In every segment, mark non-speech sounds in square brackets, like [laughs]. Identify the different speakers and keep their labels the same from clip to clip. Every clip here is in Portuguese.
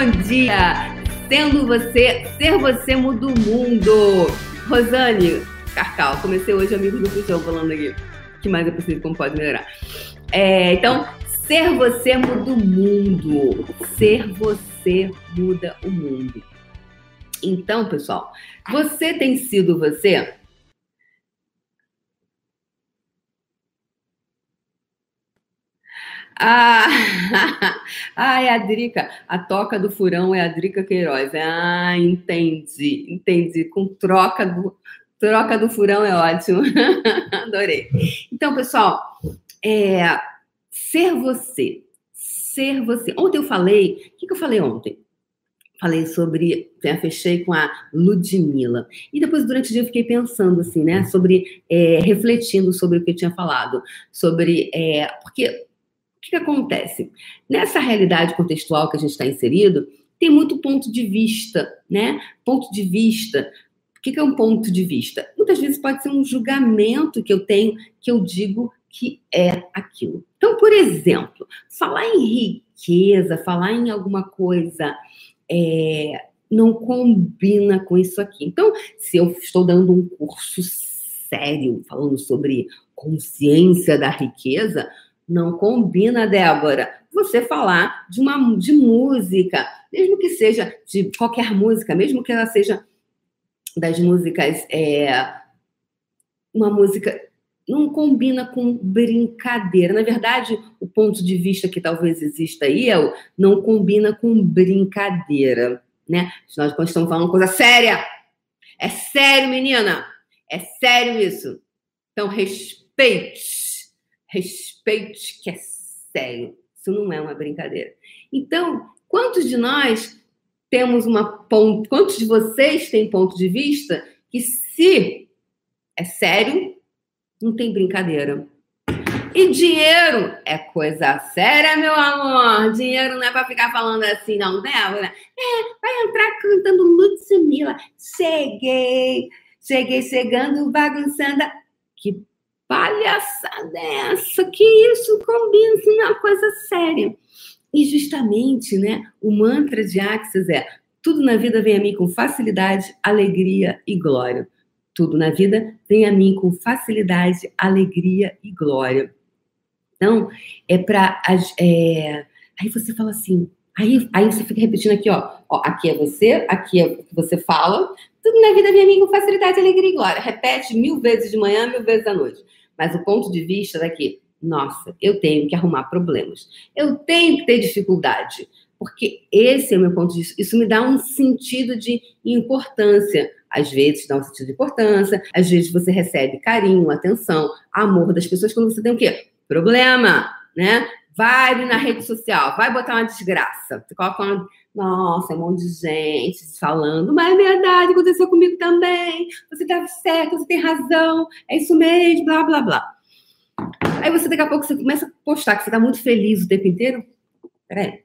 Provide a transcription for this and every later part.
Speaker 1: bom dia! Sendo você, ser você muda o mundo. Rosane Carcal, comecei hoje Amigos do Pujão falando aqui. Que mais é possível, como pode melhorar? É, então, ser você muda o mundo. Ser você muda o mundo. Então, pessoal, você tem sido você? Ah, [laughs] ah, é a Drica. A toca do furão é a Drica Queiroz. Ah, entendi, entendi. Com troca do, troca do furão é ótimo. [laughs] Adorei. Então, pessoal, é, ser você. Ser você. Ontem eu falei. O que, que eu falei ontem? Falei sobre. Né, fechei com a Ludmilla. E depois, durante o dia, eu fiquei pensando, assim, né? Sobre. É, refletindo sobre o que eu tinha falado. Sobre. É, porque o que, acontece? Nessa realidade contextual que a gente está inserido, tem muito ponto de vista, né? Ponto de vista. O que, que é um ponto de vista? Muitas vezes pode ser um julgamento que eu tenho, que eu digo que é aquilo. Então, por exemplo, falar em riqueza, falar em alguma coisa é, não combina com isso aqui. Então, se eu estou dando um curso sério falando sobre consciência da riqueza, não combina, Débora, você falar de uma de música, mesmo que seja de qualquer música, mesmo que ela seja das músicas, é, uma música não combina com brincadeira. Na verdade, o ponto de vista que talvez exista aí é o não combina com brincadeira, né? Nós estamos falando coisa séria. É sério, menina. É sério isso. Então, respeite respeite que é sério. Isso não é uma brincadeira. Então, quantos de nós temos uma ponto, quantos de vocês têm ponto de vista que se é sério, não tem brincadeira. E dinheiro é coisa séria, meu amor. Dinheiro não é para ficar falando assim, não, Débora. É, vai entrar cantando Ludmilla. Cheguei, cheguei chegando, bagunçando. Que palhaçada é essa? Que isso combina assim, uma coisa séria. E justamente, né, o mantra de Axis é: tudo na vida vem a mim com facilidade, alegria e glória. Tudo na vida vem a mim com facilidade, alegria e glória. Então, é para. É... Aí você fala assim, aí, aí você fica repetindo aqui, ó, ó. Aqui é você, aqui é o que você fala. Tudo na vida vem a mim com facilidade, alegria e glória. Repete mil vezes de manhã, mil vezes à noite. Mas o ponto de vista daqui, nossa, eu tenho que arrumar problemas. Eu tenho que ter dificuldade. Porque esse é o meu ponto de vista. Isso me dá um sentido de importância. Às vezes dá um sentido de importância, às vezes você recebe carinho, atenção, amor das pessoas quando você tem o quê? Problema, né? Vai na rede social, vai botar uma desgraça. Você coloca uma. Nossa, um monte de gente falando, mas é verdade, aconteceu comigo também. Você estava certo, você tem razão, é isso mesmo, blá, blá, blá. Aí você, daqui a pouco, você começa a postar que você está muito feliz o tempo inteiro. Peraí.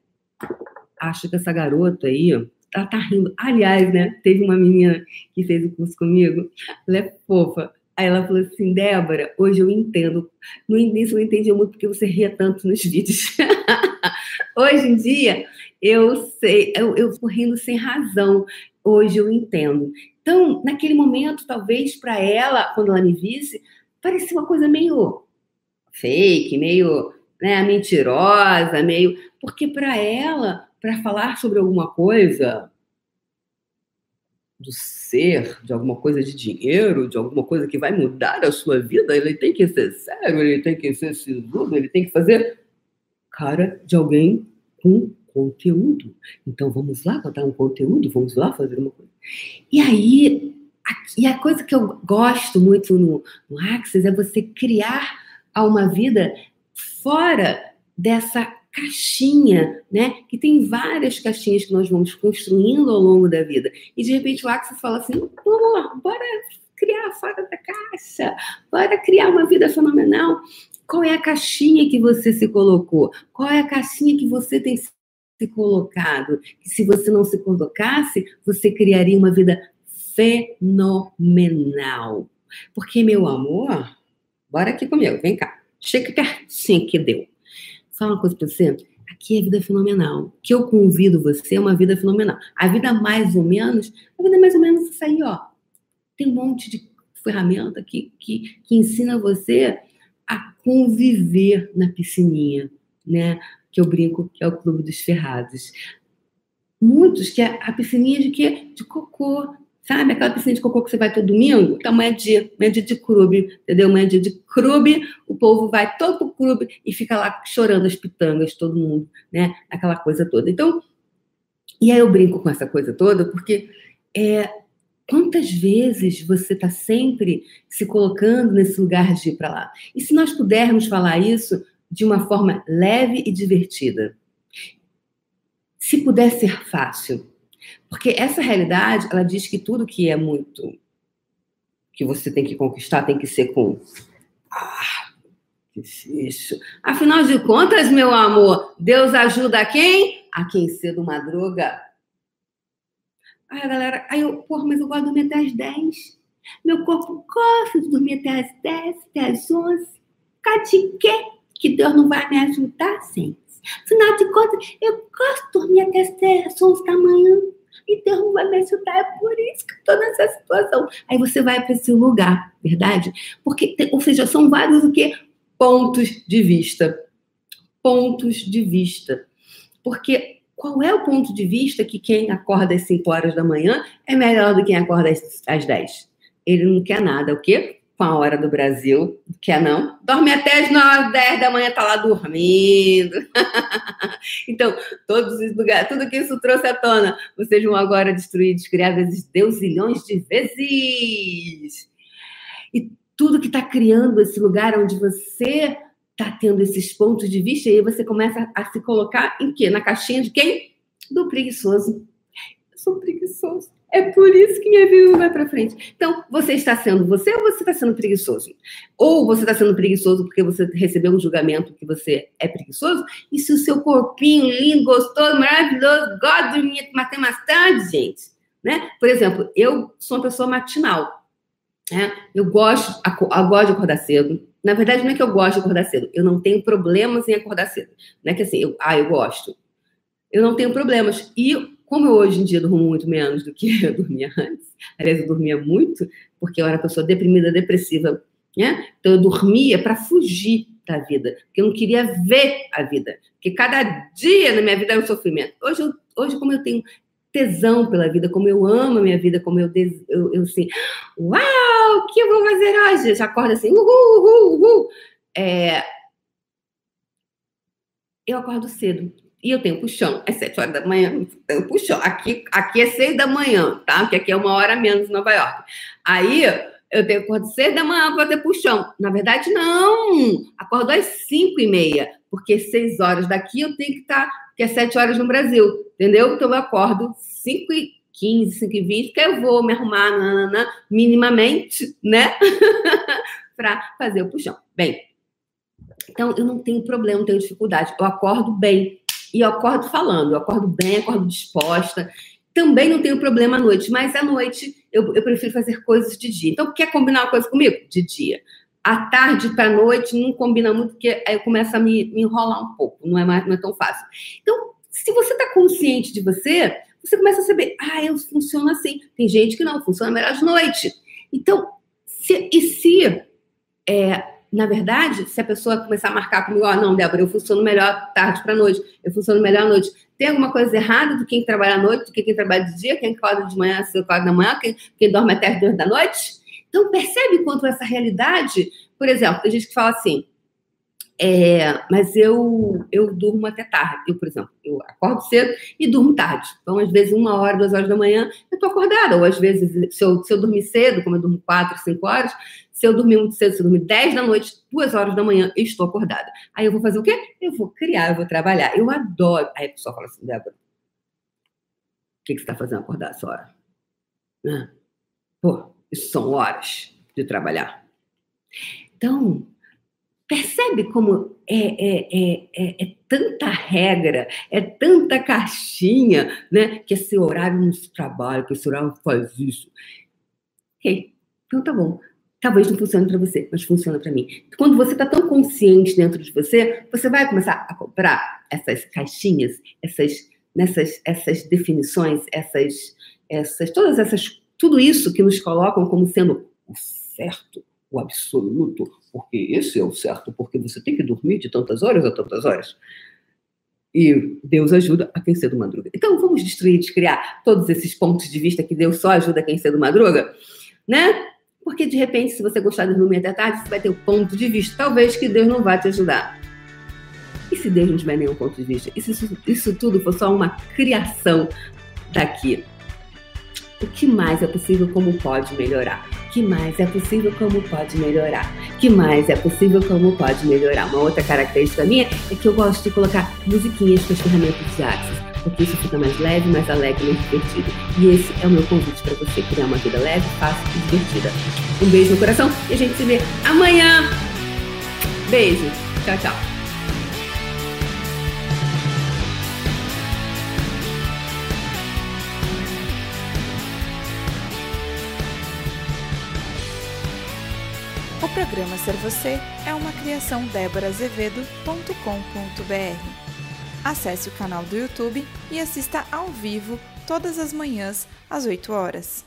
Speaker 1: Acho que essa garota aí, ela tá rindo. Aliás, né? Teve uma menina que fez o curso comigo, ela é fofa. Aí ela falou assim, Débora, hoje eu entendo. No início eu não entendia muito porque você ria tanto nos vídeos. [laughs] hoje em dia, eu sei, eu, eu fico rindo sem razão. Hoje eu entendo. Então, naquele momento, talvez para ela, quando ela me visse, parecia uma coisa meio fake, meio né, mentirosa, meio. Porque para ela, para falar sobre alguma coisa, do ser, de alguma coisa de dinheiro, de alguma coisa que vai mudar a sua vida, ele tem que ser sério, ele tem que ser sisudo, ele tem que fazer cara de alguém com conteúdo. Então vamos lá botar um conteúdo, vamos lá fazer uma coisa. E aí, a, e a coisa que eu gosto muito no, no Axis é você criar uma vida fora dessa caixinha, né? Que tem várias caixinhas que nós vamos construindo ao longo da vida. E de repente o Axis fala assim: Pô, bora criar fora da caixa, bora criar uma vida fenomenal. Qual é a caixinha que você se colocou? Qual é a caixinha que você tem se colocado? Que se você não se colocasse, você criaria uma vida fenomenal. Porque, meu amor, bora aqui comigo, vem cá. Chega pertinho que deu. Fala uma coisa pra você. Aqui é vida fenomenal. Que eu convido você é uma vida fenomenal. A vida mais ou menos, a vida mais ou menos isso aí, ó. Tem um monte de ferramenta que, que, que ensina você a conviver na piscininha, né? Que eu brinco que é o clube dos ferrados. Muitos que é a piscininha de quê? De cocô, Sabe aquela piscina de cocô que você vai todo domingo? Então, amanhã é dia, amanhã é dia de clube, entendeu? Amanhã é dia de clube, o povo vai todo pro clube e fica lá chorando as pitangas, todo mundo, né? Aquela coisa toda. Então, e aí eu brinco com essa coisa toda, porque é, quantas vezes você está sempre se colocando nesse lugar de ir para lá? E se nós pudermos falar isso de uma forma leve e divertida? Se puder ser fácil, porque essa realidade, ela diz que tudo que é muito que você tem que conquistar tem que ser com ah, difícil. Afinal de contas, meu amor, Deus ajuda quem? A quem cedo madruga. Aí a galera, aí eu, porra, mas eu gosto de dormir até as 10. Meu corpo gosta de dormir até as 10, até as 11. Por quê? Que Deus não vai me ajudar, sim. Afinal de contas, eu gosto de dormir até as 11 da manhã e Deus não vai me ajudar, é por isso que estou nessa situação. Aí você vai para esse lugar, verdade? Porque, ou seja, são vários o quê? Pontos de vista. Pontos de vista. Porque qual é o ponto de vista que quem acorda às 5 horas da manhã é melhor do que quem acorda às, às 10? Ele não quer nada, o quê? Com a hora do Brasil. Quer não? Dorme até as 9, 10 da manhã, tá lá dormindo. [laughs] então, todos os lugares, tudo que isso trouxe à tona, vocês vão agora destruir, descriar vezes deusilhões de vezes. E tudo que está criando esse lugar onde você está tendo esses pontos de vista, e aí você começa a se colocar em quê? Na caixinha de quem? Do preguiçoso. Eu sou preguiçoso. É por isso que minha vida não vai para frente. Então, você está sendo você ou você está sendo preguiçoso? Ou você está sendo preguiçoso porque você recebeu um julgamento que você é preguiçoso? E se o seu corpinho lindo, gostoso, maravilhoso, gosta de dormir, ter mais tarde, gente? Né? Por exemplo, eu sou uma pessoa matinal. Né? Eu, gosto, eu gosto de acordar cedo. Na verdade, não é que eu gosto de acordar cedo. Eu não tenho problemas em acordar cedo. Não é que assim, eu, ah, eu gosto. Eu não tenho problemas. E como eu hoje em dia durmo muito menos do que [laughs] eu dormia antes, aliás, eu dormia muito, porque eu era pessoa deprimida, depressiva, né? Então eu dormia para fugir da vida, porque eu não queria ver a vida, porque cada dia na minha vida era um sofrimento. Hoje, eu, hoje como eu tenho tesão pela vida, como eu amo a minha vida, como eu, eu, eu assim, uau, o que eu vou fazer hoje? Já acordo assim, uhul, uhul, uhul. É, eu acordo cedo e eu tenho puxão às sete horas da manhã, eu puxão. Aqui, aqui é seis da manhã, tá? Porque aqui é uma hora menos em Nova York. Aí eu tenho acordo seis da manhã para ter puxão. Na verdade, não. Acordo às cinco e meia, porque seis horas daqui eu tenho que estar, tá, que é sete horas no Brasil, entendeu? Então eu acordo cinco e 15, 5 e 20, que eu vou me arrumar nanana, minimamente, né? [laughs] para fazer o puxão. Bem, então eu não tenho problema, não tenho dificuldade. Eu acordo bem e eu acordo falando, eu acordo bem, acordo disposta. Também não tenho problema à noite, mas à noite eu, eu prefiro fazer coisas de dia. Então, quer combinar uma coisa comigo? De dia. À tarde para a noite não combina muito, porque aí eu a me, me enrolar um pouco, não é, mais, não é tão fácil. Então, se você está consciente de você, você começa a saber, ah, eu funciono assim. Tem gente que não, funciona melhor de noite. Então, se, e se é, na verdade, se a pessoa começar a marcar comigo, ó, oh, não, Débora, eu funciono melhor tarde para noite, eu funciono melhor à noite. Tem alguma coisa errada do quem trabalha à noite, do que quem trabalha de dia, quem acorda de manhã, se acorda da manhã, quem, quem dorme até as duas da noite? Então, percebe quanto essa realidade, por exemplo, tem gente que fala assim, é, mas eu, eu durmo até tarde. Eu, por exemplo, eu acordo cedo e durmo tarde. Então, às vezes, uma hora, duas horas da manhã, eu tô acordada. Ou às vezes, se eu, se eu dormir cedo, como eu durmo quatro, cinco horas, se eu dormir muito cedo, se eu dormir dez da noite, duas horas da manhã, eu estou acordada. Aí eu vou fazer o quê? Eu vou criar, eu vou trabalhar. Eu adoro. Aí a pessoa fala assim, Débora, o que, que você está fazendo acordar essa hora? Ah, pô, isso são horas de trabalhar. Então, Percebe como é, é, é, é, é tanta regra, é tanta caixinha, né? Que esse horário não se trabalha, que esse horário faz isso. Ok, então tá bom. Talvez não funcione para você, mas funciona para mim. Quando você está tão consciente dentro de você, você vai começar a comprar essas caixinhas, essas, nessas, essas definições, essas, essas, todas essas, tudo isso que nos colocam como sendo o certo, o absoluto, porque esse é o certo, porque você tem que dormir de tantas horas a tantas horas. E Deus ajuda a quem cedo madruga. Então vamos destruir, descriar todos esses pontos de vista que Deus só ajuda quem cedo madruga, né? Porque de repente, se você gostar de dormir até tarde, você vai ter um ponto de vista. Talvez que Deus não vá te ajudar. E se Deus não tiver nenhum ponto de vista? E se isso, isso tudo for só uma criação daqui? O que mais é possível? Como pode melhorar? Que mais é possível? Como pode melhorar? Que mais é possível? Como pode melhorar? Uma outra característica minha é que eu gosto de colocar musiquinhas com as ferramentas de Axis porque isso fica mais leve, mais alegre, mais divertido. E esse é o meu convite para você criar uma vida leve, fácil e divertida. Um beijo no coração e a gente se vê amanhã. Beijo. Tchau, tchau.
Speaker 2: O programa Ser Você é uma criação déborazevedo.com.br. Acesse o canal do YouTube e assista ao vivo todas as manhãs às 8 horas.